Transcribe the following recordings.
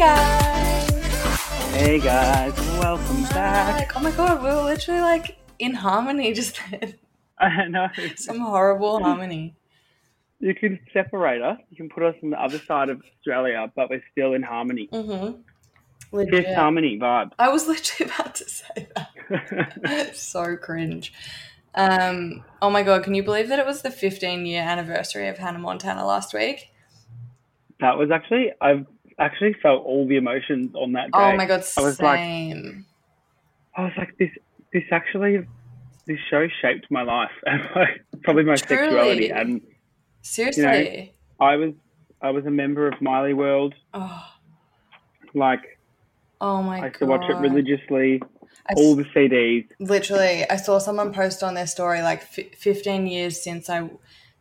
guys. Hey guys, welcome back. Oh my god, we were literally like in harmony just then. I know Some horrible harmony. you can separate us. You can put us on the other side of Australia, but we're still in harmony. Mm-hmm. Fifth harmony vibe. I was literally about to say that. so cringe. Um, oh my god, can you believe that it was the 15 year anniversary of Hannah Montana last week? that was actually I've actually felt all the emotions on that oh day. Oh my god, I was like- same. I was like, this this actually this show shaped my life and like, probably my Truly. sexuality. And Seriously. you know, I was I was a member of Miley World. oh, Like oh my god. I god. used to watch it religiously. I All the CDs. literally i saw someone post on their story like f- 15 years since i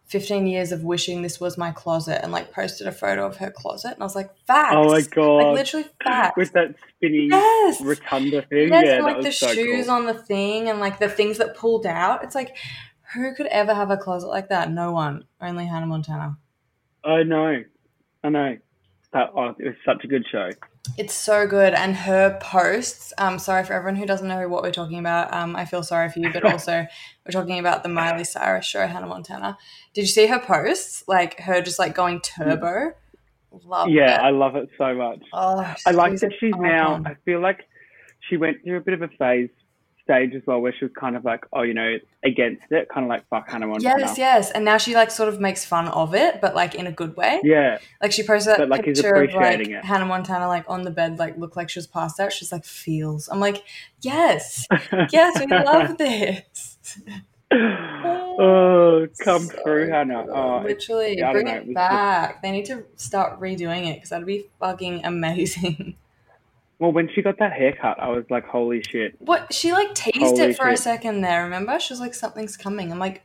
15 years of wishing this was my closet and like posted a photo of her closet and i was like facts Oh my god! like literally facts With that spinning yes rotunda thing. yes yeah, and like the so shoes cool. on the thing and like the things that pulled out it's like who could ever have a closet like that no one only hannah montana I know. I know. That oh, it was such a good show. It's so good, and her posts. Um, sorry for everyone who doesn't know what we're talking about. Um, I feel sorry for you, but also we're talking about the Miley Cyrus show, Hannah Montana. Did you see her posts? Like her just like going turbo. Love yeah, it. I love it so much. oh, I like that she's now. I feel like she went through a bit of a phase stage as well, where she was kind of like, oh, you know, against it, kind of like fuck Hannah Montana. Yes, yes, and now she like sort of makes fun of it, but like in a good way. Yeah, Like she posted that But, like, picture of like it. Hannah Montana like on the bed, like looked like she was passed out. She's like feels. I'm like, yes, yes, we love this. oh, come So through, Hannah. Oh, Literally, bring know, it it back. They need to start redoing it because that'd be fucking amazing. Well, when she got that haircut, I was like, holy shit. What she like teased Holy it for a second there. Remember, she was like, "Something's coming." I'm like,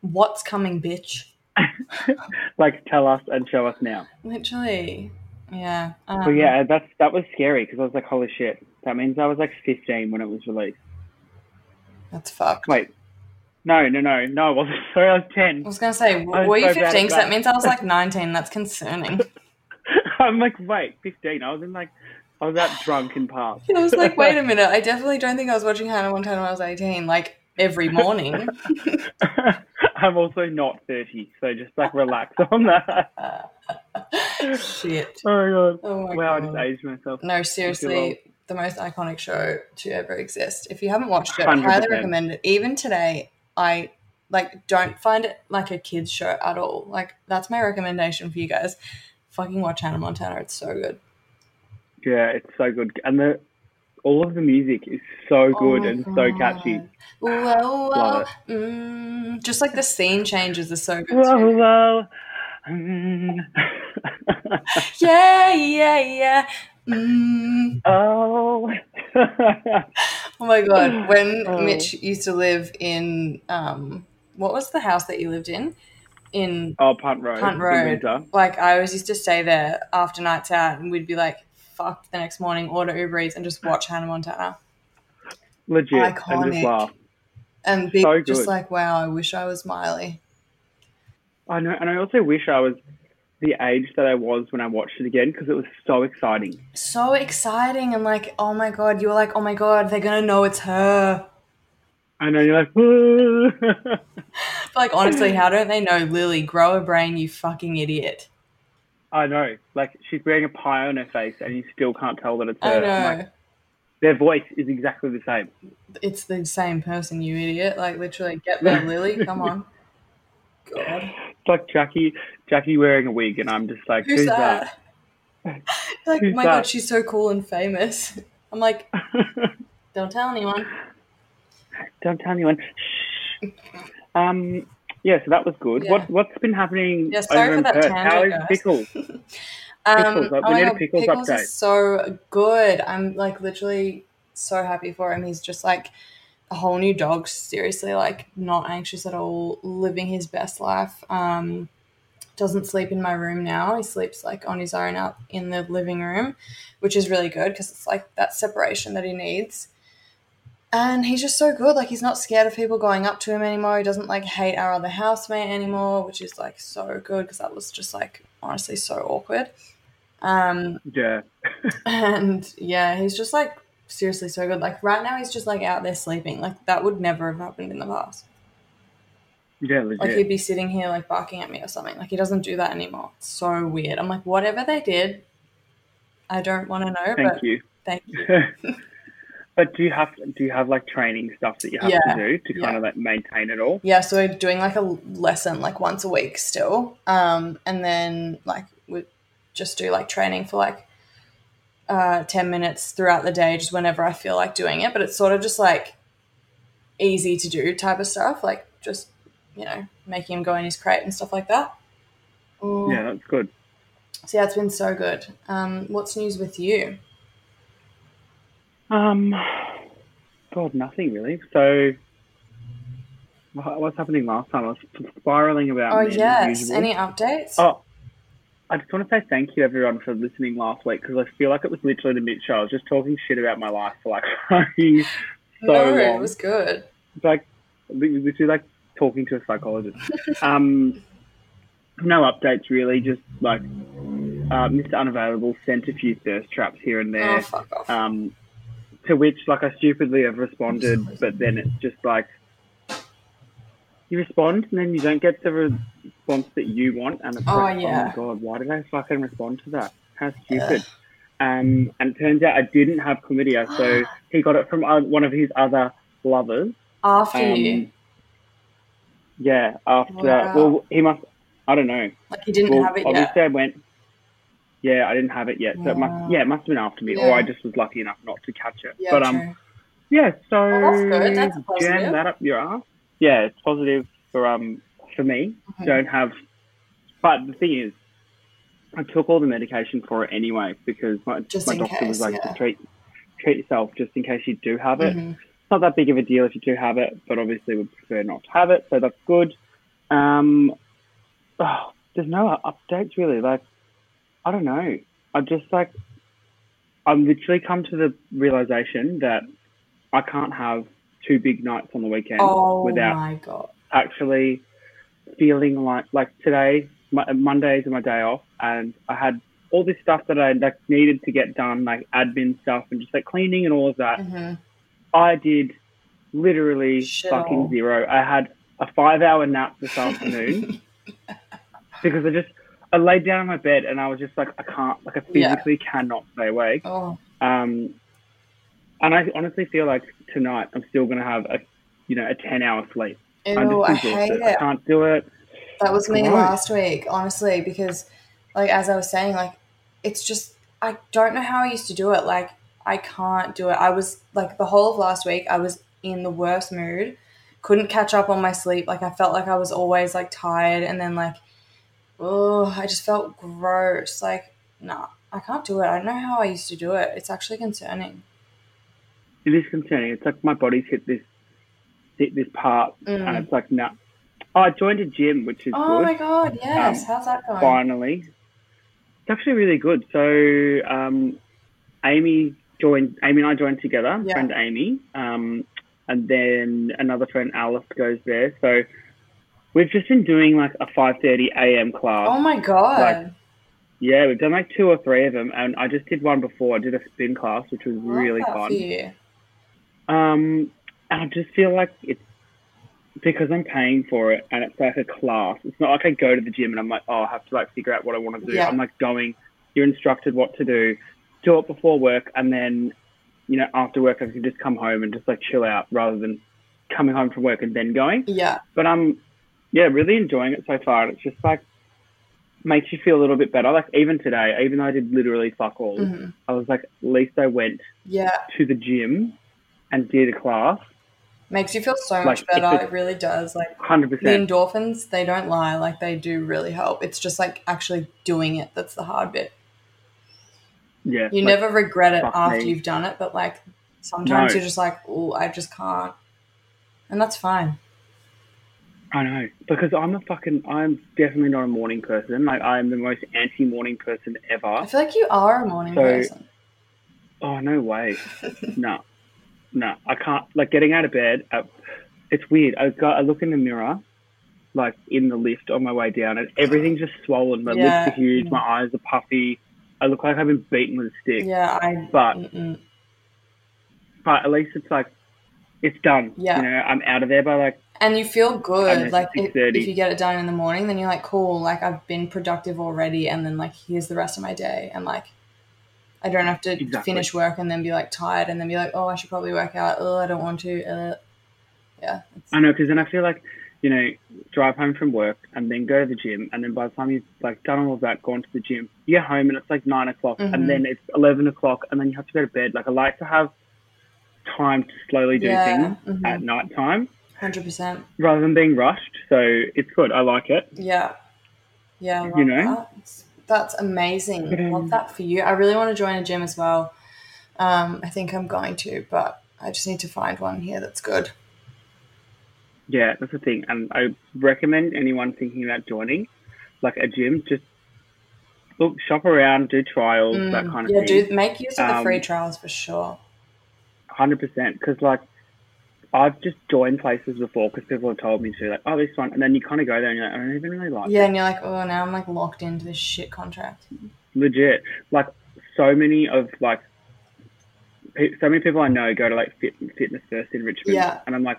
"What's coming, bitch?" like, tell us and show us now. Literally, yeah. Um, But yeah, that's that was scary because I was like, holy shit. That means I was like 15 when it was released. that's fucked. Wait, no, no, no, no. I wasn't. Sorry, I was 10. I was gonna say, was were you so 15? Because that that. means I was like 19. That's concerning. I'm like, wait, 15. I was in like, I was out drunk in park. I was like, wait a minute. I definitely don't think I was watching Hannah Montana when I was 18. Like every morning. I'm also not 30, so just like relax on that. Shit. Oh my god. Oh my wow, I god. just aged myself. No, seriously, the most iconic show to ever exist. If you haven't watched it, I highly recommend it. Even today, I like don't find it like a kids show at all. Like that's my recommendation for you guys. Fucking watch Hannah Montana. It's so good. Yeah, it's so good, and the all of the music is so good Oh and so catchy. God. Whoa. Love Mm, just like the scene changes are so good Whoa, too. whoa. Mm. Yeah, yeah, yeah. Mm. oh. Oh my god, when Oh. Mitch used to live in um what was the house that you lived in? In oh, Punt Road. Punt Road. Like I always used to stay there after nights out and we'd be like fucked the next morning, order Uber Eats and just watch Hannah Montana. Legit. And Iconic. just laugh. And be So just like, wow, I wish I was Miley. I know, and I also wish I was the age that I was when I watched it again because it was so exciting. So exciting and like, oh my god, you were like, oh my god, they're gonna know it's her. I know you're like, But like honestly, how don't they know Lily? Grow a brain, you fucking idiot. I know. Like she's wearing a pie on her face, and you still can't tell that it's her. I know. Like, their voice is exactly the same. It's the same person, you idiot. Like literally, get there, Lily. Come on. God. It's like Jackie, Jackie wearing a wig, and I'm just like, Who's, who's, that? like, Who's my god, she's so cool and famous. I'm like, don't tell anyone. Don't tell anyone. Shh. Um. Yeah, so that was good. Yeah. What What's been happening Yeah, sorry over for that Perth? How is guys. pickles? Um, Pickles, like, oh we need a pickles Pickles update. is so good. I'm like literally so happy for him. He's just like a whole new dog. Seriously, like not anxious at all, living his best life. Um, doesn't sleep in my room now. He sleeps like on his own out in the living room, which is really good because it's like that separation that he needs. And he's just so good. Like he's not scared of people going up to him anymore. He doesn't like hate our other housemate anymore, which is like so good because that was just like honestly so awkward. Um, Yeah. and yeah, he's just like seriously so good. Like right now, he's just like out there sleeping. Like that would never have happened in the past. Yeah, legit. Like he'd be sitting here like barking at me or something. Like he doesn't do that anymore. It's so weird. I'm like, whatever they did, I don't want to know. Thank but you. thank you. but do you have do you have like training stuff that you have Yeah, to do to kind yeah. of like maintain it all? Yeah, so we're doing like a lesson like once a week still. Um, and then like we just do like training for like uh, 10 minutes throughout the day, just whenever I feel like doing it. But it's sort of just like easy to do type of stuff, like just, you know, making him go in his crate and stuff like that. Mm. Yeah, that's good. So yeah, it's been so good. Um, what's news with you? Um, God, nothing really. So, what- what's happening last time? I was spiraling about. Oh yes, any updates? Oh, I just want to say thank you everyone for listening last week because I feel like it was literally the mid show. I was just talking shit about my life for like so no, long. it was good. It's like li- literally like talking to a psychologist. um, no updates really. Just like uh, Mr. Unavailable sent a few thirst traps here and there. Oh fuck off. Um, to which like I stupidly have responded, but then it's just like you respond and then you don't get the response that you want, and it's Oh, like, yeah. oh my god, why did I fucking respond to that? How stupid. Um, and it turns out I didn't have chlamydia, so he got it from one of his other lovers. After Um, you, Yeah, after Wow. well, he must. I don't know. like he didn't well, have it yet. obviously I went. Yeah, I didn't have it yet, so it must. Yeah, it must have been after me, Yeah. or I just was lucky enough not to catch it. Yeah, but um, true. yeah. So Oh, that's good. That's jam that up your ass. Yeah, it's positive for um for me. Mhm. Don't have, but the thing is, I took all the medication for it anyway because my Just my doctor was case, like yeah. to treat treat yourself just in case you do have it. Mhm. It's not that big of a deal if you do have it, but obviously would prefer not to have it, so that's good. Um, oh, there's no updates really. Like, I don't know. I just like, I've literally come to the realization that I can't have two big nights on the weekend Oh without my god. actually feeling like like today. My, Mondays are my day off, and I had all this stuff that I like needed to get done, like admin stuff and just like cleaning and all of that. hmm I did literally Shit fucking all. zero. I had a five hour nap this afternoon because I just I laid down on my bed and I was just like I can't like I Yeah. physically cannot stay awake. Oh, Um, and I honestly feel like tonight I'm still gonna have a you know a ten hour sleep. Ew, I hate exhausted. I it. can't do it. That was me Gross. last week, honestly, because, like, as I was saying, like, it's just, I don't know how I used to do it. Like, I can't do it. I was, like, the whole of last week, I was in the worst mood, couldn't catch up on my sleep. Like, I felt like I was always, like, tired, and then, like, oh, I just felt gross. Like, nah, I can't do it. I don't know how I used to do it. It's actually concerning. It is concerning. It's like my body's hit this hit this part, and Mm. it's like nah. Oh, I joined a gym, which is Oh good. my god, yes. How's that going? finally. It's actually really good. So um, Amy joined. Amy and I joined together. Yeah. Friend Amy, um, and then another friend Alice goes there. So we've just been doing like a five thirty a.m. class. Oh my god. Like, Yeah, we've done like two or three of them, and I just did one before. I did a spin class, which was really fun. you. Um, and I just feel like it's because I'm paying for it and it's like a class. It's not like I go to the gym and I'm like, oh, I have to like figure out what I want to do. Yeah. I'm like going, you're instructed what to do, do it before work, and then, you know, after work I can just come home and just like chill out rather than coming home from work and then going. Yeah. But I'm, yeah, really enjoying it so far. It's just like makes you feel a little bit better. Like even today, even though I did literally fuck all, hmm I was like, at least I went Yeah. to the gym and did a class. Makes you feel so Like, much better. It really does. Like 100%. the endorphins, they don't lie. Like they do really help. It's just like actually doing it that's the hard bit. Yeah. You like, never regret it after me. you've done it, but like sometimes No. you're just like, oh, I just can't. And that's fine. I know because I'm a fucking. I'm definitely not a morning person. Like I'm the most anti-morning person ever. I feel like you are a morning So- person. Oh no way. no, no. I can't. Like getting out of bed. Uh, it's weird. I got. I look in the mirror, like in the lift on my way down, and everything's just swollen. My Yeah. lips are huge. My eyes are puffy. I look like I've been beaten with a stick. Yeah, I. But mm-mm. but at least it's like it's done. Yeah. You know, I'm out of there by like And you feel good. Like if, if you get it done in the morning, then you're like, cool. Like I've been productive already, and then like here's the rest of my day, and like I don't have to Exactly. finish work and then be like tired, and then be like, oh, I should probably work out. Oh, I don't want to. Uh, yeah. I know because then I feel like you know drive home from work and then go to the gym and then by the time you've like done all of that, gone to the gym, you get home and it's like nine o'clock Mhm. and then it's eleven o'clock and then you have to go to bed. Like I like to have time to slowly do Yeah, things mhm. at night time Hundred percent. rather than being rushed. So it's good. I like it. Yeah. Yeah. You know? that. That's amazing. But, I um, love that for you. I really want to join a gym as well. Um, I think I'm going to, but I just need to find one here that's good. Yeah, that's the thing. And I recommend anyone thinking about joining like a gym, just look, shop around, do trials, that Mm, kind of yeah, thing. Yeah, do make use of the free Um, trials for sure. Hundred percent, because like I've just joined places before because people have told me to, like, oh, this one, and then you kind of go there and you're like, I don't even really like Yeah, and you're like, oh, now I'm like locked into this shit contract. Legit, like so many of like pe- so many people I know go to like fit, fitness first in Richmond, Yeah. and I'm like,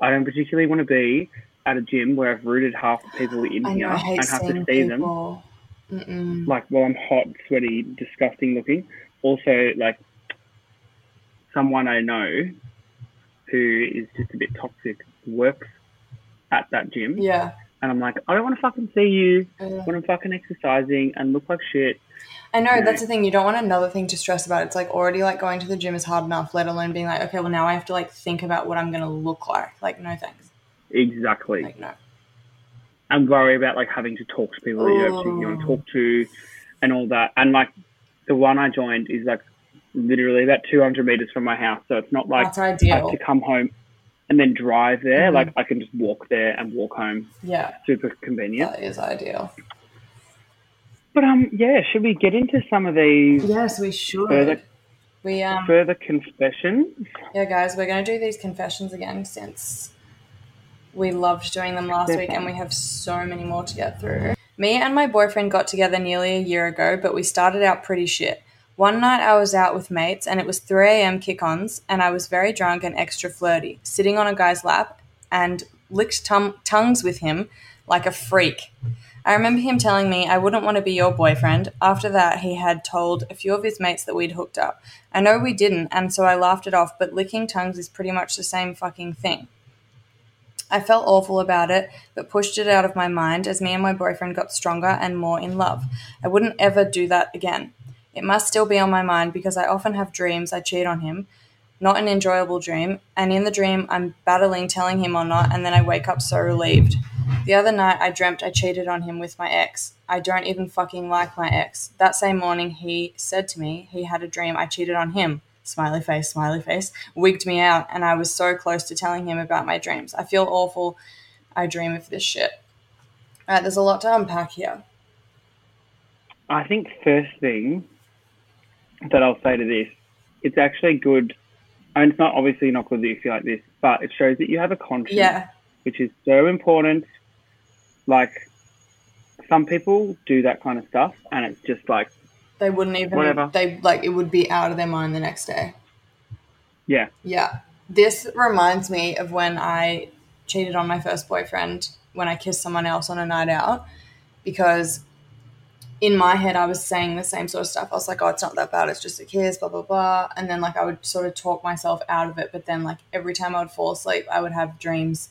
I don't particularly want to be at a gym where I've rooted half the people in here know, I hate and have to see them. Mm-mm. like while I'm hot, sweaty, disgusting looking. Also, like someone I know who is just a bit toxic works at that gym, Yeah. and I'm like, I don't want to fucking see you when I'm fucking exercising and look like shit. I know you that's know. the thing. You don't want another thing to stress about. It's like already like going to the gym is hard enough, let alone being like, okay, well now I have to like think about what I'm gonna look like. Like, no thanks. Exactly, Like, no. and worry about like having to talk to people that you don't you want to Oh. talk to, and all that. And like the one I joined is like literally about 200 meters from my house, so it's not like That's I have to come home and then drive there. Mhm. Like I can just walk there and walk home. Yeah, Super convenient. that is ideal. But um, yeah, should we get into some of these Yes, we should. Further- We um further confessions? yeah, guys, we're gonna do these confessions again since we loved doing them last They're week and we have so many more to get through. Me and my boyfriend got together nearly a year ago, but we started out pretty shit. One night I was out with mates and it was 3 a.m. kick ons, and I was very drunk and extra flirty, sitting on a guy's lap and licked tum- tongues with him like a freak. I remember him telling me I wouldn't want to be your boyfriend. After that, he had told a few of his mates that we'd hooked up. I know we didn't, and so I laughed it off, but licking tongues is pretty much the same fucking thing. I felt awful about it, but pushed it out of my mind as me and my boyfriend got stronger and more in love. I wouldn't ever do that again. It must still be on my mind because I often have dreams I cheat on him, not an enjoyable dream, and in the dream I'm battling telling him or not, and then I wake up so relieved. The other night I dreamt I cheated on him with my ex. I don't even fucking like my ex. That same morning he said to me he had a dream I cheated on him. Smiley face, smiley face. Wigged me out, and I was so close to telling him about my dreams. I feel awful. I dream of this shit. Alright, there's a lot to unpack here. I think first thing that I'll say to this, it's actually good. I mean, it's not obviously not good that you feel like this, but it shows that you have a conscience, Yeah, which is so important. Like, some people do that kind of stuff, and it's just like, they wouldn't even. Whatever. They like it would be out of their mind the next day. yeah, Yeah. This reminds me of when I cheated on my first boyfriend when I kissed someone else on a night out because in my head I was saying the same sort of stuff. I was like, oh, it's not that bad. It's just a kiss, blah, blah, blah. And then, like, I would sort of talk myself out of it. But then, like, every time I would fall asleep, I would have dreams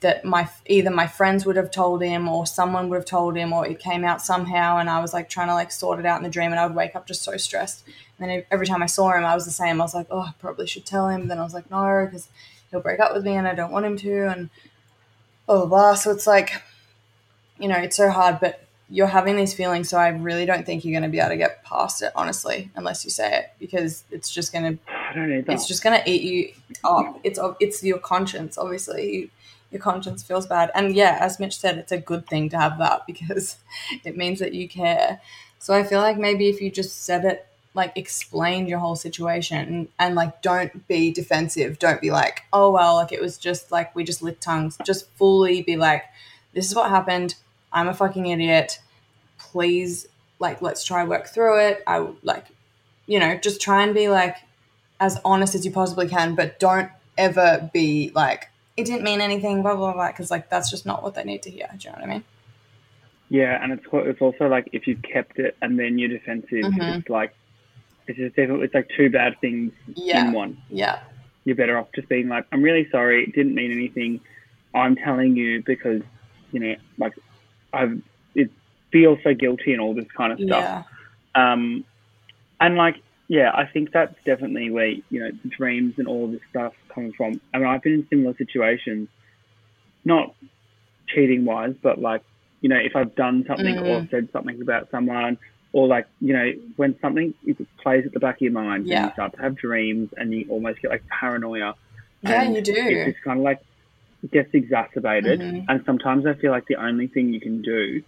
that my either my friends would have told him or someone would have told him or it came out somehow and I was like trying to like sort it out in the dream and I would wake up just so stressed and then every time I saw him I was the same I was like oh I probably should tell him then I was like no because he'll break up with me and I don't want him to and blah blah blah so it's like you know it's so hard but you're having these feelings so I really don't think you're going to be able to get past it honestly unless you say it because it's just going to I don't either. it's just gonna eat you up. It's it's your conscience, obviously. You, your conscience feels bad, and yeah, as Mitch said, it's a good thing to have that because it means that you care. So I feel like maybe if you just said it, like explained your whole situation, and, and like don't be defensive. Don't be like, oh well, like it was just like we just licked tongues. Just fully be like, this is what happened. I'm a fucking idiot. Please like let's try work through it. I like, you know, just try and be like as honest as you possibly can, but don't ever be like it didn't mean anything, blah blah blah, because like that's just not what they need to hear. Do you know what I mean? Yeah, and it's it's also like if you've kept it and then you're defensive, Mhm. it's like it's just definitely it's like two bad things Yeah, in one. yeah, You're better off just being like, I'm really sorry, it didn't mean anything. I'm telling you because you know, like I've it feels so guilty and all this kind of stuff. yeah, Um, and like, yeah, I think that's definitely where you know the dreams and all this stuff comes from. I mean, I've been in similar situations, not cheating wise, but like, you know, if I've done something or Mm. said something about someone, or like, you know, when something plays at the back of your mind, Yeah. you start to have dreams, and you almost get like paranoia. yeah. You do. It's just kind of like gets exacerbated, Mhm. and sometimes I feel like the only thing you can do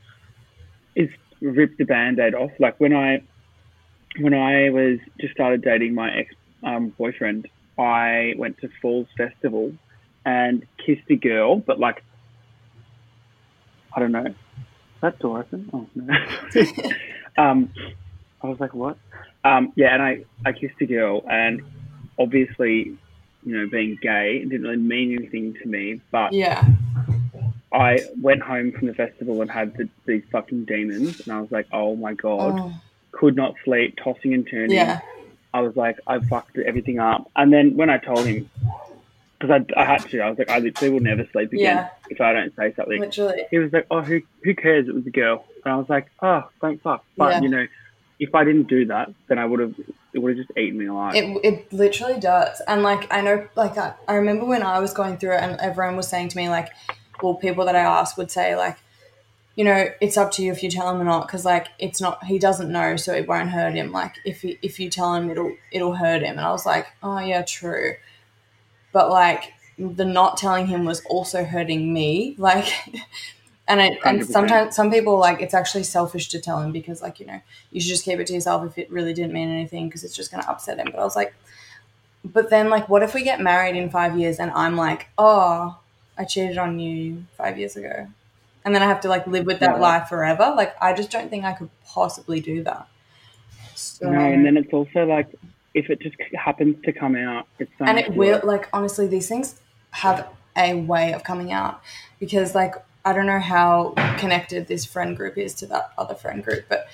is rip the band-aid off. Like when I when I was just started dating my ex um, boyfriend, I went to Falls Festival and kissed a girl, but like I don't know. That door open? Oh no. um, I was like, what? Um, yeah, and I, I kissed a girl, and obviously, you know, being gay it didn't really mean anything to me, but Yeah, I went home from the festival and had the, these fucking demons, and I was like, oh my god, oh, could not sleep, tossing and turning. yeah, I was like, I fucked everything up. And then when I told him, because I, I had to, I was like, I literally will never sleep again Yeah. if I don't say something. literally. He was like, oh, who, who cares? It was a girl. And I was like, oh, thank fuck. But, Yeah. you know, if I didn't do that, then I would have, it would have just eaten me alive. It, it literally does. And like, I know, like, I, I remember when I was going through it and everyone was saying to me, like, well, people that I asked would say, like, you know, it's up to you if you tell him or not, because like, it's not, he doesn't know, so it won't hurt him. Like, if he, if you tell him, it'll, it'll hurt him. And I was like, oh, yeah, true. But like, the not telling him was also hurting me. Like, and it, and 100%. sometimes some people like it's actually selfish to tell him because like you know you should just keep it to yourself if it really didn't mean anything because it's just going to upset him. But I was like, but then like, what if we get married in five years and I'm like, oh, I cheated on you five years ago, and then I have to like live with that Yeah. life forever? Like, I just don't think I could possibly do that. So, no, and then it's also like, if it just happens to come out, it's so and it will like honestly these things have a way of coming out because like i don't know how connected this friend group is to that other friend group but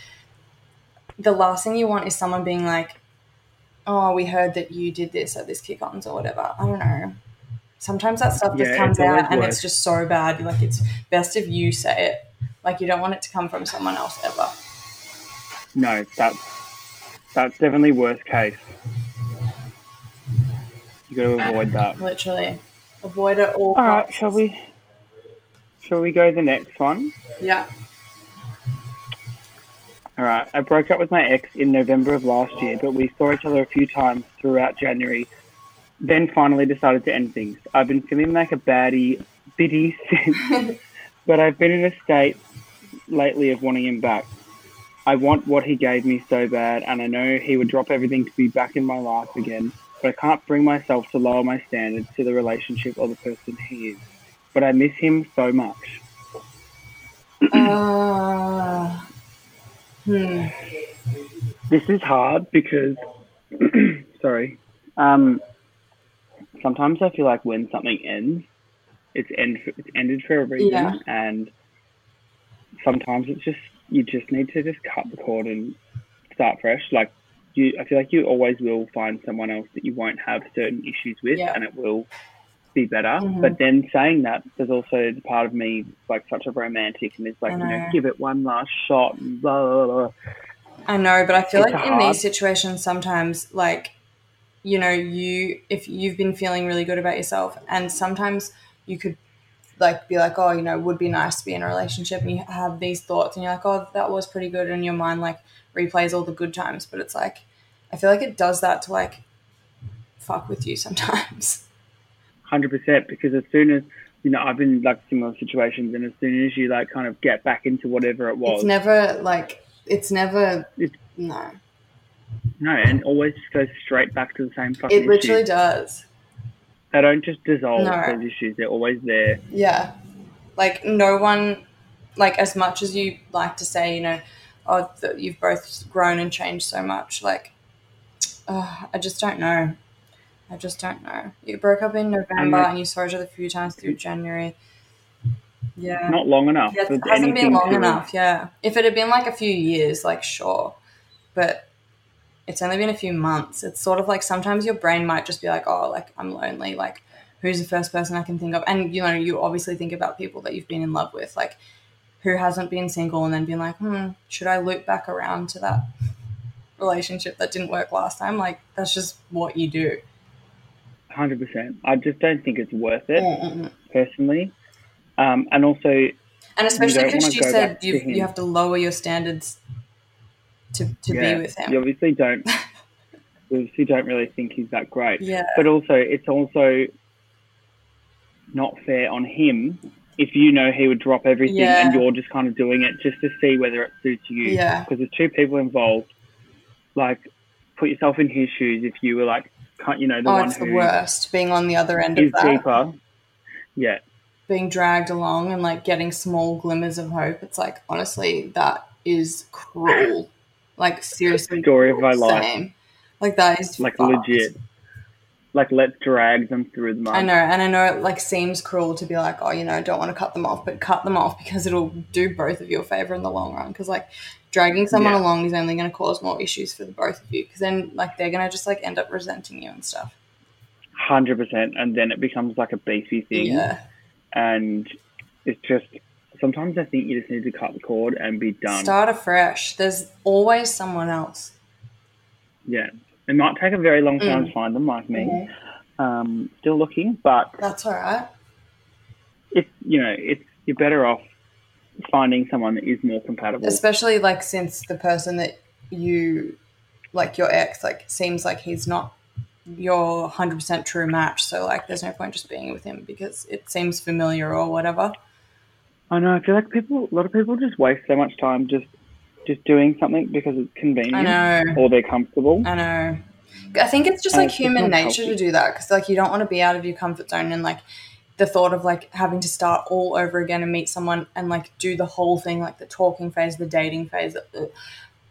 the last thing you want is someone being like oh we heard that you did this at this kick-ons or whatever i don't know sometimes that stuff just Yeah, comes out and worse. it's just so bad like it's best if you say it like you don't want it to come from someone else ever No, that's, that's definitely worst case. You got to avoid that. literally avoid it all All right, shall we? Shall we go to the next one? yeah All right. I broke up with my ex in November of last year, but we saw each other a few times throughout January. Then finally decided to end things. I've been feeling like a baddie, biddy since, but I've been in a state lately of wanting him back. I want what he gave me so bad, and I know he would drop everything to be back in my life again. But I can't bring myself to lower my standards to the relationship or the person he is. But I miss him so much. uh, hmm This is hard because, sorry, um, sometimes I feel like when something ends, it's end it's ended for a reason, Yeah. and sometimes it's just you just need to just cut the cord and start fresh. Like you, I feel like you always will find someone else that you won't have certain issues with, Yeah. and it will be better. Mhm. But then saying that, there's also the part of me like such a romantic and it's like you know give it one last shot. Blah, blah, blah. I know, but I feel It's like in these situations, sometimes, like, you know, you, if you've been feeling really good about yourself, and sometimes you could, like, be like, oh, you know, would be nice to be in a relationship, and you have these thoughts, and you're like, oh, that was pretty good, and your mind, like, replays all the good times, but it's like, I feel like it does that to, like, fuck with you sometimes. hundred percent because as soon as you know I've been like similar situations and as soon as you like kind of get back into whatever it was It's never, like, it's never, It's- no. no and always just goes straight back to the same fucking It literally issues. does. They don't just dissolve No. those issues, they're always there. Yeah. Like no one like as much as you like to say, you know, oh, you've both grown and changed so much. Like, uh, I just don't know. I just don't know. You broke up in November like- and you saw each other a few times through January. Yeah. Not long enough. Yeah, it hasn't been long enough. Yeah. If it had been like a few years, like sure, but it's only been a few months. It's sort of like sometimes your brain might just be like, oh, like I'm lonely. Like who's the first person I can think of? And you know, you obviously think about people that you've been in love with, like who hasn't been single and then been like, hmm, should I loop back around to that relationship that didn't work last time? Like that's just what you do. Hundred percent. I just don't think it's worth it Mm-mm. personally. Um, and also, And especially because she said you you have to lower your standards to to yeah, be with him. you obviously don't. you obviously don't really think he's that great. Yeah. But also, it's also not fair on him if you know he would drop everything Yeah. and you're just kind of doing it just to see whether it suits you. Yeah. Because there's two people involved. Like, put yourself in his shoes if you were like, you know the oh, one it's the worst being on the other end of that, deeper. Yeah, being dragged along and like getting small glimmers of hope. It's like honestly, that is cruel. Like seriously, Story of my life. Same. Like that is like fucked. legit. Like, let's drag them through the mud. I know, and I know it like seems cruel to be like, oh, you know, I don't want to cut them off, but cut them off because it'll do both of you a favor in the long run. Because like dragging someone Yeah. along is only going to cause more issues for the both of you. Because then like they're going to just like end up resenting you and stuff. Hundred percent, and then it becomes like a beefy thing, Yeah, and it's just sometimes I think you just need to cut the cord and be done. start afresh. There's always someone else. Yeah, it might take a very long time Mm. to find them, like me. Mhm. Um, still looking, but That's all right. it's you know it's you're better off finding someone that is more compatible. especially like since the person that you like your ex like seems like he's not your 100% true match so like there's no point just being with him because it seems familiar or whatever I know. I feel like people, a lot of people, just waste so much time just just doing something because it's convenient or they're comfortable. i know i think it's just And like it's human not nature healthy. to do that because like you don't want to be out of your comfort zone and like the thought of like having to start all over again and meet someone and like do the whole thing like the talking phase the dating phase uh,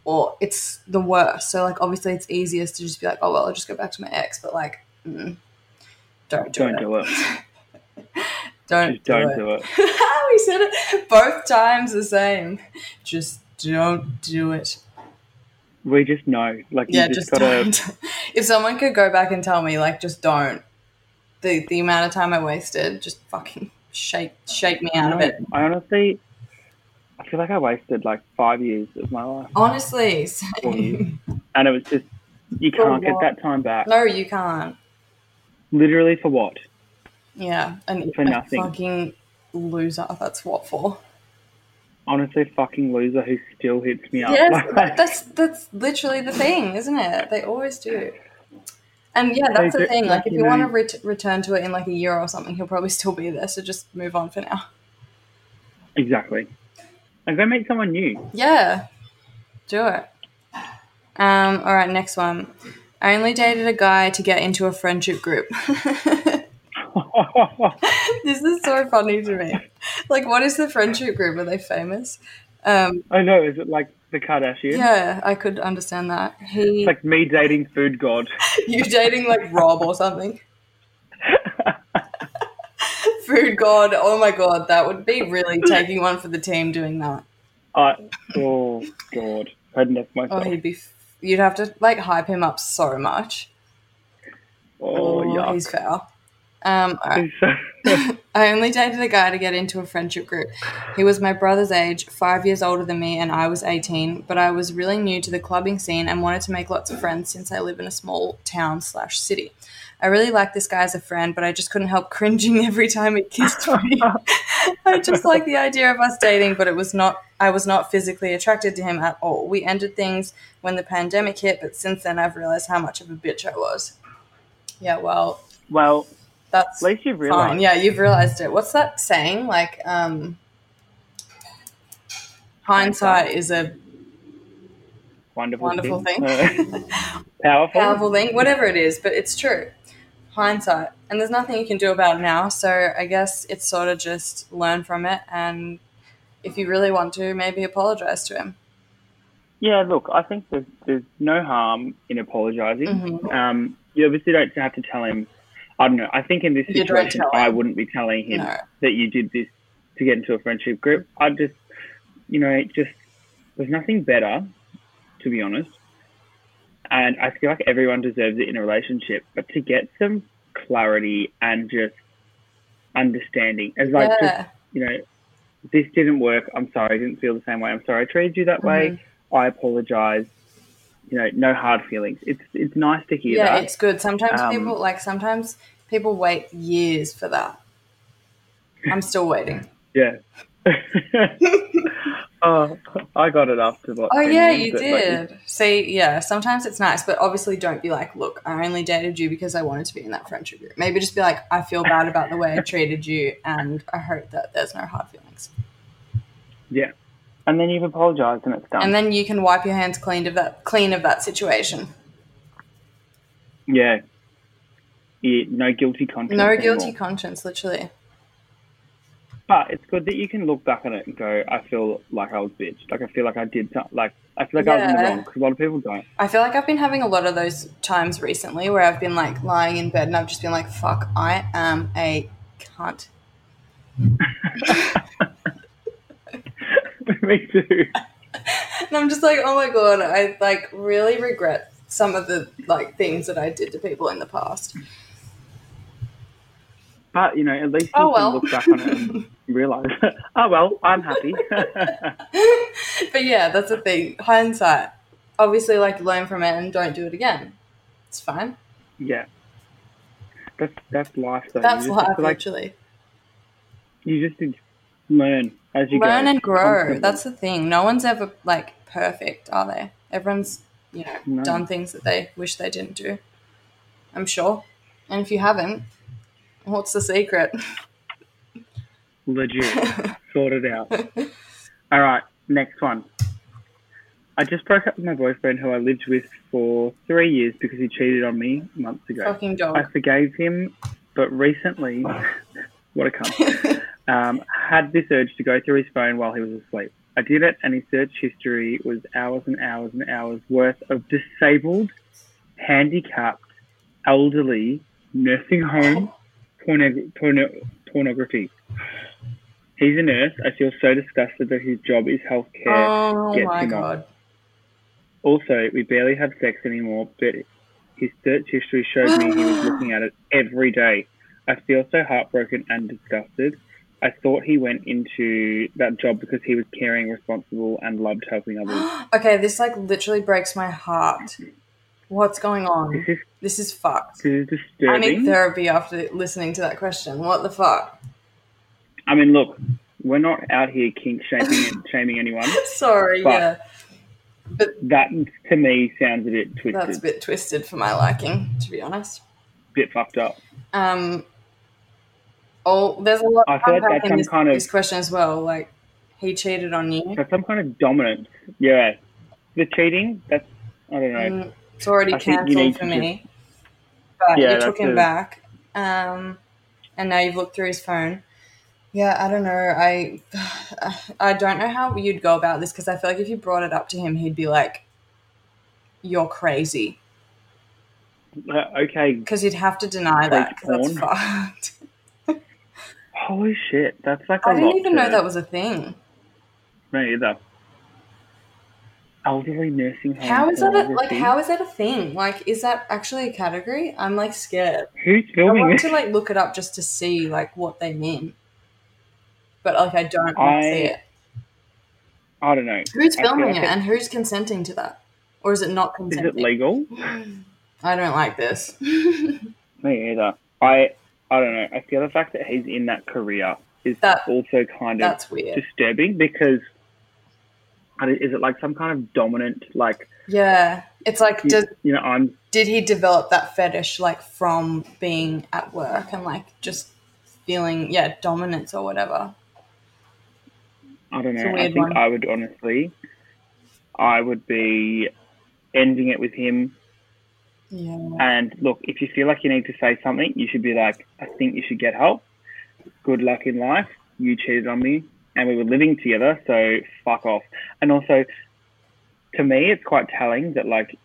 or it's the worst so like obviously it's easiest to just be like oh well i'll just go back to my ex but like mm, don't do Don't it do it. don't, Just do, it. do it. we said it both times the same just don't do it We just know, like yeah you just, just, gotta. if someone could go back and tell me like just don't the the amount of time i wasted just fucking shake shake me out of it I honestly, I feel like I wasted like five years of my life, honestly same. and it was just you can't get that time back. no you can't Literally for what? yeah and For a nothing. fucking loser that's what for Honestly, fucking loser who still hits me up. yes Like, that's that's literally the thing isn't it they always do and yeah that's the do- thing like if you you want to ret- return to it in like a year or something he'll probably still be there so just move on for now exactly. And go meet someone new. Yeah, do it. Um, all right, next one. I only dated a guy to get into a friendship group. this is so funny to me. Like, what is the friendship group? Are they famous? Um, I know. Is it like the Kardashians? yeah, I could understand that. He, It's like me dating Food God. you dating like Rob or something? Food God. Oh my god, that would be really taking one for the team doing that. I, oh God, I'd neck Oh, he'd be. f- You'd have to like hype him up so much. Oh, Oh, yuck. he's foul. Um, all right. I only dated a guy to get into a friendship group. He was my brother's age, five years older than me, and I was 18, but I was really new to the clubbing scene and wanted to make lots of friends since I live in a small town slash city. I really liked this guy as a friend, but I just couldn't help cringing every time he kissed me. I just like the idea of us dating, but it was not I was not physically attracted to him at all. We ended things when the pandemic hit, but since then I've realized how much of a bitch I was. Yeah, well, well, that's at least you've fine. realised. Yeah, you've realized it. What's that saying? Like, um, hindsight is a Wonderful, wonderful thing. Uh, powerful. powerful thing, whatever it is, but it's true. Hindsight. And there's nothing you can do about it now. So I guess it's sort of just learn from it. And if you really want to, maybe apologize to him. Yeah, look, I think there's, there's no harm in apologizing. Mhm. Um, you obviously don't have to tell him. I don't know. I think in this You situation. I wouldn't be telling him No. that you did this to get into a friendship group. I just, you know, it just there's nothing better, to be honest. And I feel like everyone deserves it in a relationship, but to get some clarity and just understanding, as like just you know, this didn't work. I'm sorry. I didn't feel the same way. I'm sorry. I treated you that way. Mm-hmm. I apologize. You know, no hard feelings. It's it's nice to hear yeah, that. it's good. Sometimes Um, people like sometimes people wait years for that. I'm still waiting. Yeah. oh, I got it after what? Oh yeah, you but, like, did. See, yeah, sometimes it's nice, but obviously don't be like, look, I only dated you because I wanted to be in that friendship group. Maybe just be like, I feel bad about the way I treated you, and I hope that there's no hard feelings. yeah. And then you've apologized and it's done. And then you can wipe your hands clean of that clean of that situation. yeah. yeah. No guilty conscience. No anymore. guilty conscience, literally. But it's good that you can look back on it and go, I feel like I was bitch. Like I feel like I did something. Like I feel like I was in the wrong because a lot of people don't. I feel like I've been having a lot of those times recently where I've been like lying in bed and I've just been like, fuck, I am a cunt. Me too. And I'm just like, oh my god, I like really regret some of the like things that I did to people in the past. But you know, at least oh, you Oh, can well. look back on it and realize, oh well, I'm happy. but yeah, that's the thing. Hindsight. Obviously, like learn from it and don't do it again. It's fine. yeah. That's that's life though. That's you just have life, like actually. you just learn as you Learn go. and grow. That's the thing. No one's ever like perfect, are they? Everyone's, you know, No. done things that they wish they didn't do. I'm sure. And if you haven't, what's the secret? legit. Sort it out. All right, next one. I just broke up with my boyfriend who I lived with for three years because he cheated on me months ago. Fucking dog. I forgave him, but recently, what a cunt, um, had this urge to go through his phone while he was asleep. I did it, and his search history was hours and hours and hours worth of disabled, handicapped, elderly, nursing home pornog- porno- pornography. He's a nurse. I feel so disgusted that his job is healthcare. oh gets my him god. Also, we barely have sex anymore, but his search history showed me he was looking at it every day. I feel so heartbroken and disgusted. I thought he went into that job because he was caring, responsible, and loved helping others. Okay, this like literally breaks my heart. What's going on? This is This is fucked. this is I need therapy after listening to that question. What the fuck? I mean, look, we're not out here kink shaming shaming anyone. Sorry, yeah. But- That to me sounds a bit twisted, That's a bit twisted for my liking, to be honest. bit fucked up. Um, oh, there's a lot I feel like that's some this, kind of- this question as well. Like, he cheated on you. So some kind of dominance. Yeah, the cheating. That's I don't know. Mm, it's already I cancelled for me. But Yeah, you took him a- back. Um, and now you've looked through his phone. Yeah, I don't know. I I don't know how you'd go about this because I feel like if you brought it up to him, he'd be like, "You're crazy," Uh, okay, because he'd have to deny that because that's fucked. holy shit, that's like a I didn't even to- know that was a thing. Me either. Elderly nursing home. How is that? A, like, how is that a thing? Like, is that actually a category? I'm like scared. Who's I filming want this? to like look it up just to see like what they mean, but like I don't I- see it. I don't know. Who's filming like it and who's consenting to that, or is it not Is it legal? I don't like this. Me either. I I don't know. I feel the fact that he's in that career is That- also kind of That's weird. disturbing because is it like some kind of dominant like Yeah, it's like you, does, you know I'm did he develop that fetish like from being at work and like just feeling yeah dominance or whatever? I don't know. i think one. I would honestly I would be ending it with him Yeah. And look, if you feel like you need to say something, you should be like, I think you should get help. Good luck in life. You cheated on me and we were living together, so fuck off. And also, to me, it's quite telling that like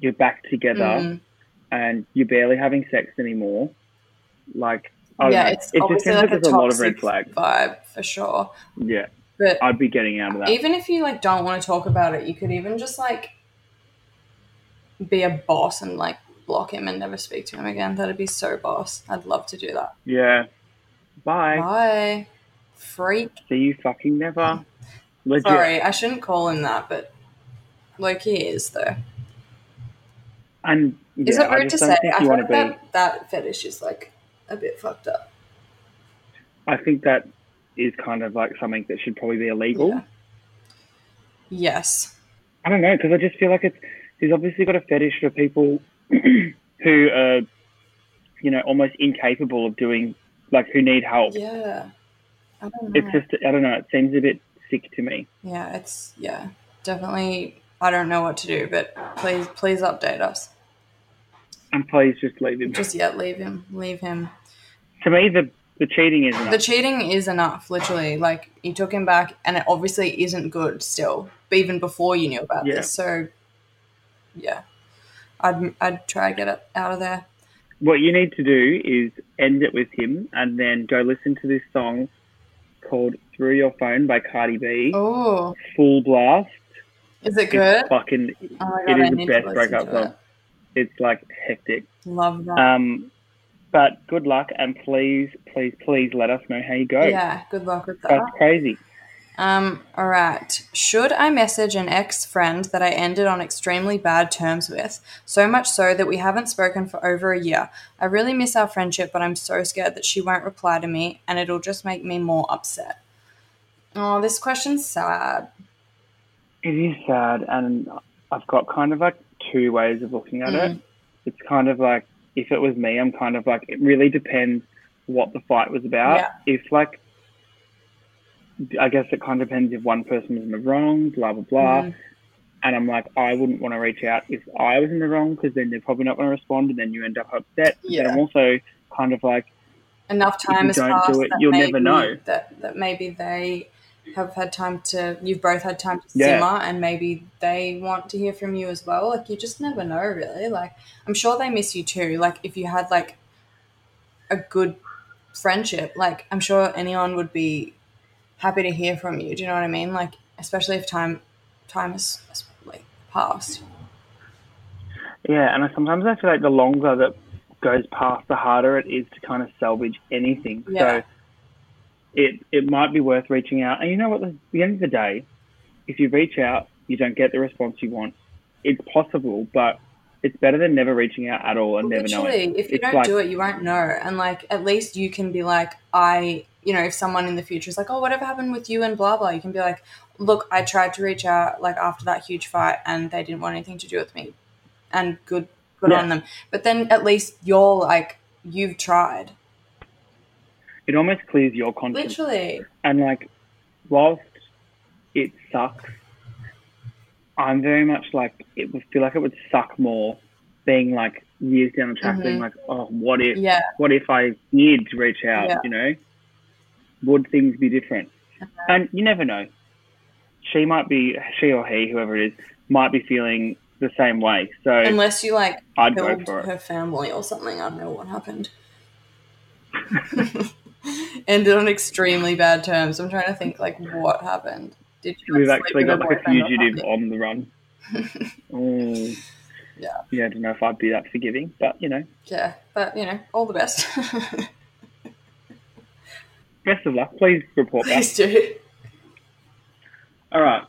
you're back together Mm. and you're barely having sex anymore. Like, I yeah, know. it's it just obviously seems like a a lot of red flags. vibe for sure. Yeah, But I'd be getting out of that. even if you like don't want to talk about it, you could even just like be a boss and like block him and never speak to him again. That'd be so boss. I'd love to do that. yeah. Bye. Bye. Freak. See you fucking never. Legit. Sorry, I shouldn't call him that, but Loki is though. And Is it rude to say? think I feel like be. that, that fetish is like a bit fucked up. I think that is kind of like something that should probably be illegal. Yeah. Yes. I don't know because I just feel like it's he's obviously got a fetish for people who are, you know, almost incapable of doing like who need help. Yeah. I don't know. It's just I don't know. It seems a bit sick to me. yeah, it's yeah, definitely. I don't know what to do, but please, please update us. And please just leave him. Just yet, leave him, leave him. to me, the the cheating is enough. The cheating is enough, literally. Like you took him back, and it obviously isn't good still, even before you knew about Yeah. this. So, yeah, I'd I'd try to get it out of there. what you need to do is end it with him, and then go listen to this song called "Through Your Phone" by Cardi B. Oh, Full blast. is it good? It's fucking. Oh god, is I the best breakup song. it. It's like hectic. Love that. Um, but good luck, and please, please, please let us know how you go. yeah, good luck with that. That's crazy. Um, all right. Should I message an ex friend that I ended on extremely bad terms with? So much so that we haven't spoken for over a year. I really miss our friendship, but I'm so scared that she won't reply to me and it'll just make me more upset. Oh, this question's sad. It is sad, and I've got kind of like two ways of looking at it. Mm. It's kind of like if it was me, I'm kind of like it really depends what the fight was about. Yeah. If like, I guess it kind of depends if one person was in the wrong, blah blah blah. Mm. And I'm like, I wouldn't want to reach out if I was in the wrong because then they're probably not going to respond, and then you end up upset. But Yeah. I'm also kind of like, Enough If time you has don't passed. do it, you'll maybe, never know. That, that maybe they have had time to, you've both had time to Yeah. simmer and maybe they want to hear from you as well. Like, you just never know, really. Like, I'm sure they miss you too. Like, if you had, like, a good friendship, like, I'm sure anyone would be happy to hear from you. Do you know what I mean? Like, especially if time time has, like, passed. yeah. And I, sometimes I feel like the longer that goes past, the harder it is to kind of salvage anything. Yeah. So it it might be worth reaching out. And you know what? At the end of the day, if you reach out, you don't get the response you want. It's possible, but it's better than never reaching out at all and never Literally, knowing. if you It's don't like- do it, you won't know. And like, at least you can be like, I, you know, if someone in the future is like, oh, whatever happened with you and blah blah, you can be like, look, I tried to reach out like after that huge fight, and they didn't want anything to do with me, and good, good Yeah. on them. But then at least you're like, you've tried, It almost clears your conscience. literally. And like, whilst it sucks, I'm very much like it would feel like it would suck more being like years down the track, Mhm. being like, oh, what if, Yeah, what if I did reach out? Yeah. You know, would things be different? And you never know. She might be, she or he, whoever it is, might be feeling the same way. So unless you like I'd go killed for it. her family or something. I don't know what happened. Ended on extremely bad terms. I'm trying to think like what happened. Did you, We've actually got like a fugitive on the run. mm. Yeah. Yeah, I don't know if I'd be that forgiving, but you know, Yeah, but you know, all the best. best of luck. Please report back. Please do. All right.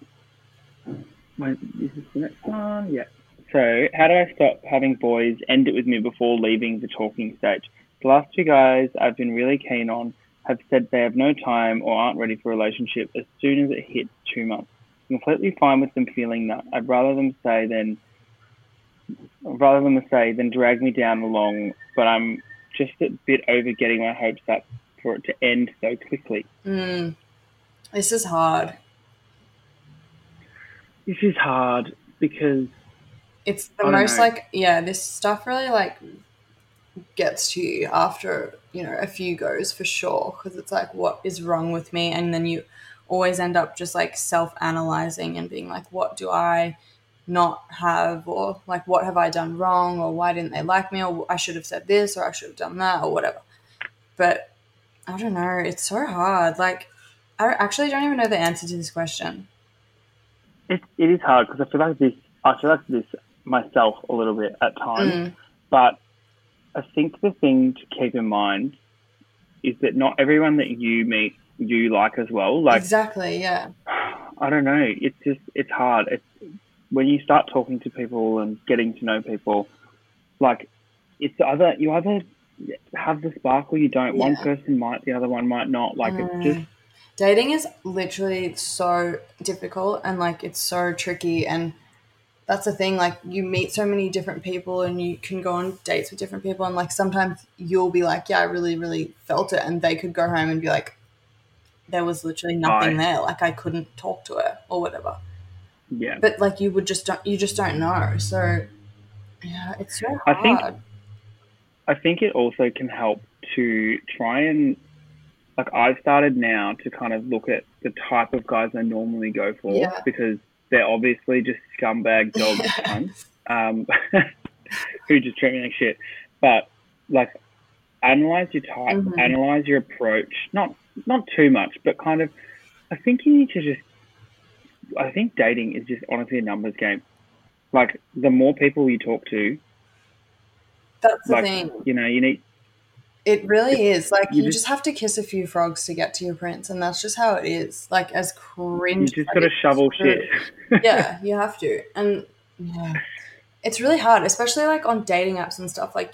Wait, is this the next one? Yeah. So, how do I stop having boys end it with me before leaving the talking stage? The last two guys I've been really keen on have said they have no time or aren't ready for a relationship as soon as it hits two months. I'm completely fine with them feeling that. I'd rather them say than rather than say than drag me down along, but I'm just a bit over getting my hopes up for it to end so quickly. Mm, this is hard. This is hard because It's the most know. like yeah, this stuff really like gets to you after you know a few goes for sure because it's like what is wrong with me, and then you always end up just like self analyzing and being like, what do I not have, or like, what have I done wrong, or why didn't they like me, or I should have said this, or I should have done that, or whatever. But I don't know. It's so hard. Like, I actually don't even know the answer to this question. It, it is hard because I feel like this. I feel like this myself a little bit at times, Mm. but I think the thing to keep in mind is that not everyone that you meet you like as well. Like exactly. Yeah. I don't know. It's just it's hard. It's when you start talking to people and getting to know people. Like it's either you either have the spark or you don't. One person might, the other one might not. Like it's Mm. just dating is literally so difficult and like it's so tricky and that's the thing like you meet so many different people and you can go on dates with different people and like sometimes you'll be like yeah i really really felt it and they could go home and be like there was literally nothing Aye. there like i couldn't talk to her or whatever yeah. but like you would just don't you just don't know so yeah it's so I hard think- I think it also can help to try and like I've started now to kind of look at the type of guys I normally go for Yeah. because they're obviously just scumbag dog cunts um, who just treat me like shit. But like analyze your type, Mhm. analyze your approach. Not not too much, but kind of. I think you need to just. I think dating is just honestly a numbers game. Like the more people you talk to, that's the like thing you know, you need It really is. Like You you just- just have to kiss a few frogs to get to your prince, and that's just how it is. Like as cringe. you just got to shovel shit. yeah, you have to, and yeah, it's really hard, especially like on dating apps and stuff. Like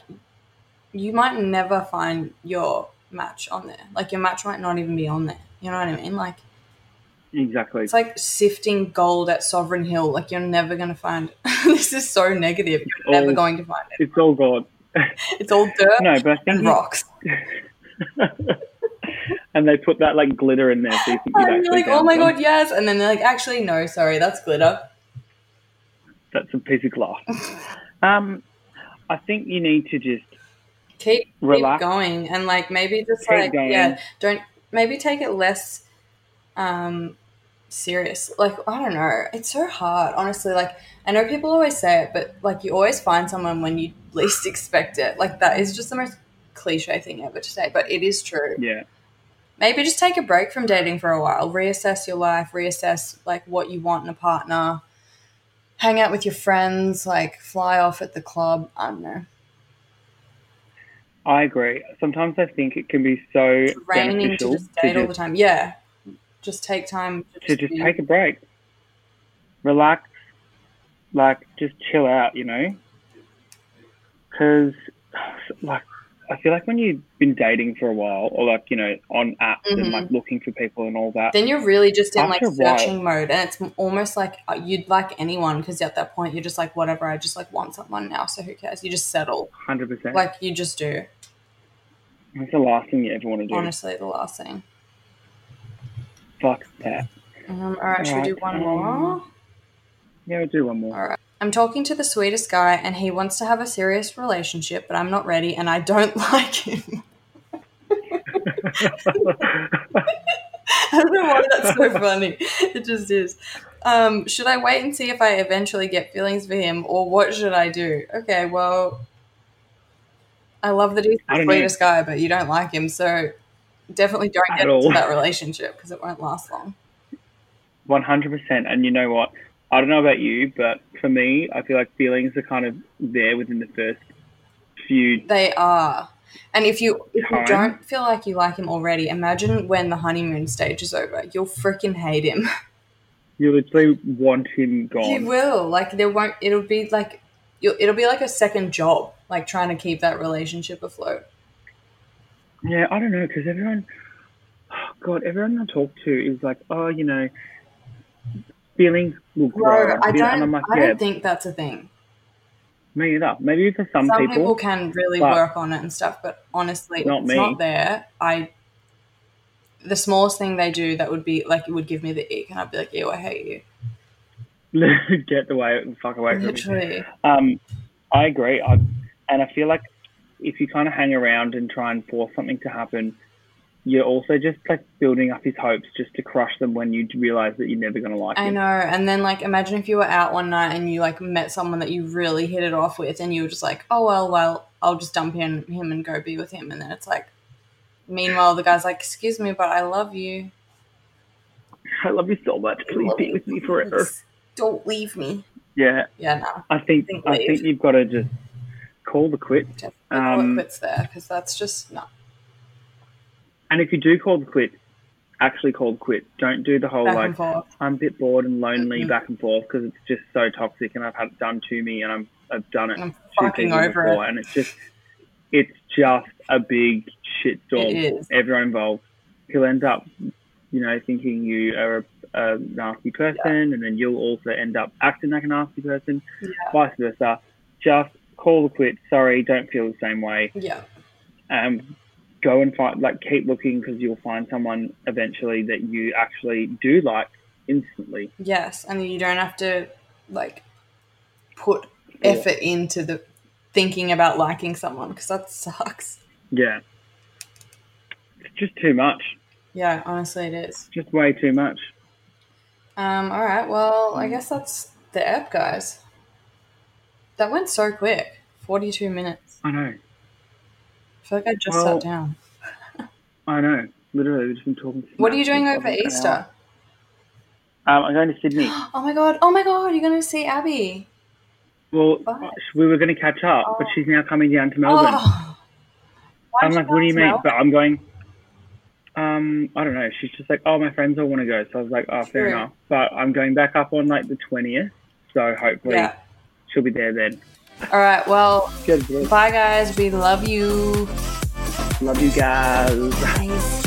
you might never find your match on there. Like your match might not even be on there. You know what I mean? Like exactly. it's like sifting gold at Sovereign Hill. Like you're never gonna find. this is so negative. You're never all- going to find it. It's all God. It's all dirt No, but I think and rocks. and they put that like glitter in there, so you think you've And actually you're like, oh my some. god, yes. And then they're like, actually, no, sorry, that's glitter. That's a piece of glass. um, I think you need to just Keep, Relax. keep going and like maybe just Keep like going. yeah, don't maybe take it less um serious. Like I don't know, it's so hard, honestly. Like I know people always say it, but like you always find someone when you least expect it. Like that is just the most cliche thing ever to say, but it is true. yeah, maybe just take a break from dating for a while reassess your life reassess like what you want in a partner hang out with your friends like fly off at the club i don't know I agree. Sometimes I think it can be so raining to just date to all the time yeah just take time to just be- take a break, relax, like just chill out, you know. Because, like, I feel like when you've been dating for a while, or like you know, on apps Mhm. and like looking for people and all that, then you're really just in like a while- mode and it's almost like uh, you'd like anyone because at that point you're just like whatever i just like want someone now so who cares you just settle hundred percent. like you just do That's the last thing you ever want to do. honestly the last thing Fuck that. um, all right should we do one um, more Yeah, we'll do one more. All right. I'm talking to the sweetest guy and he wants to have a serious relationship, but I'm not ready and I don't like him. I don't know why that's so funny. It just is. Um, should I wait and see if I eventually get feelings for him or what should I do? Okay, well, I love that he's the don't know. sweetest guy, but you don't like him, so definitely don't At get all. into that relationship because it won't last long. One hundred percent. And you know what? I don't know about you, but for me, I feel like feelings are kind of there within the first few. They are. And if you if you don't feel like you like him already, imagine when the honeymoon stage is over. You'll freaking hate him. You literally want him gone. you will. Like there won't it'll be like you'll, it'll be like a second job, like trying to keep that relationship afloat. Yeah, I don't know because everyone, oh God, everyone I talk to is like, oh, you know, feelings will grow. Bro, I don't like, I don't think that's a thing. me either. Maybe for some, Some, people, people, can really work on it and stuff, but honestly, Not it's me. not there. I the smallest thing they do that would be like it would give me the ick, and I'd be like, "Ew, I hate you." get the way fuck away from me. Literally, Um, I agree. I, and I feel like if you kind of hang around and try and force something to happen, you're also just like building up his hopes just to crush them when you realize that you're never gonna like it. I him. know. And then like imagine if you were out one night and you like met someone that you really hit it off with and you were just like, Oh well well, I'll just dump him him and go be with him and then it's like meanwhile the guy's like, Excuse me, but I love you. I love you so much. Please be with me forever. Don't leave me. Yeah, Yeah, no. I think Think I think you've got to just call the quit. Um, it quits there because that's just no. And if you do call the quit, actually call the quit. Don't do the whole Back like. I'm a bit bored and lonely Mhm. back and forth because it's just so toxic and I've had it done to me and I'm I've done it I'm to people over before it. and it's just it's just a big shitstorm. It is. Everyone involved. He'll end up, you know, thinking you are a, a nasty person and then you'll also end up acting like a nasty person, Yeah. vice versa. Just call the quit. Sorry, don't feel the same way. Yeah. Um, go and find like keep looking because you'll find someone eventually that you actually do like instantly. Yes. And you don't have to like put Yeah. effort into the thinking about liking someone because that sucks. Yeah. It's just too much. Yeah, honestly, it is. Just way too much. Um, all right. Well. I guess that's the app, guys. That went so quick. 42 minutes. I know. I feel like I just Well, sat down. I know. Literally, we've just been talking. What are you doing over. Easter? Um, I'm going to Sydney. Oh my god. Oh my god. You're going to see Abby. Well, we were going to catch up, but Oh. she's now coming down to Melbourne. Oh. I'm like, what do you mean? Melbourne? But I'm going. Um, I don't know. She's just like, oh, my friends all want to go, so I was like, oh, fair enough. But I'm going back up on like the twentieth, so hopefully Yeah. She'll be there then. All right. Well, Good. bye, guys. We love you. Love you guys. Bye.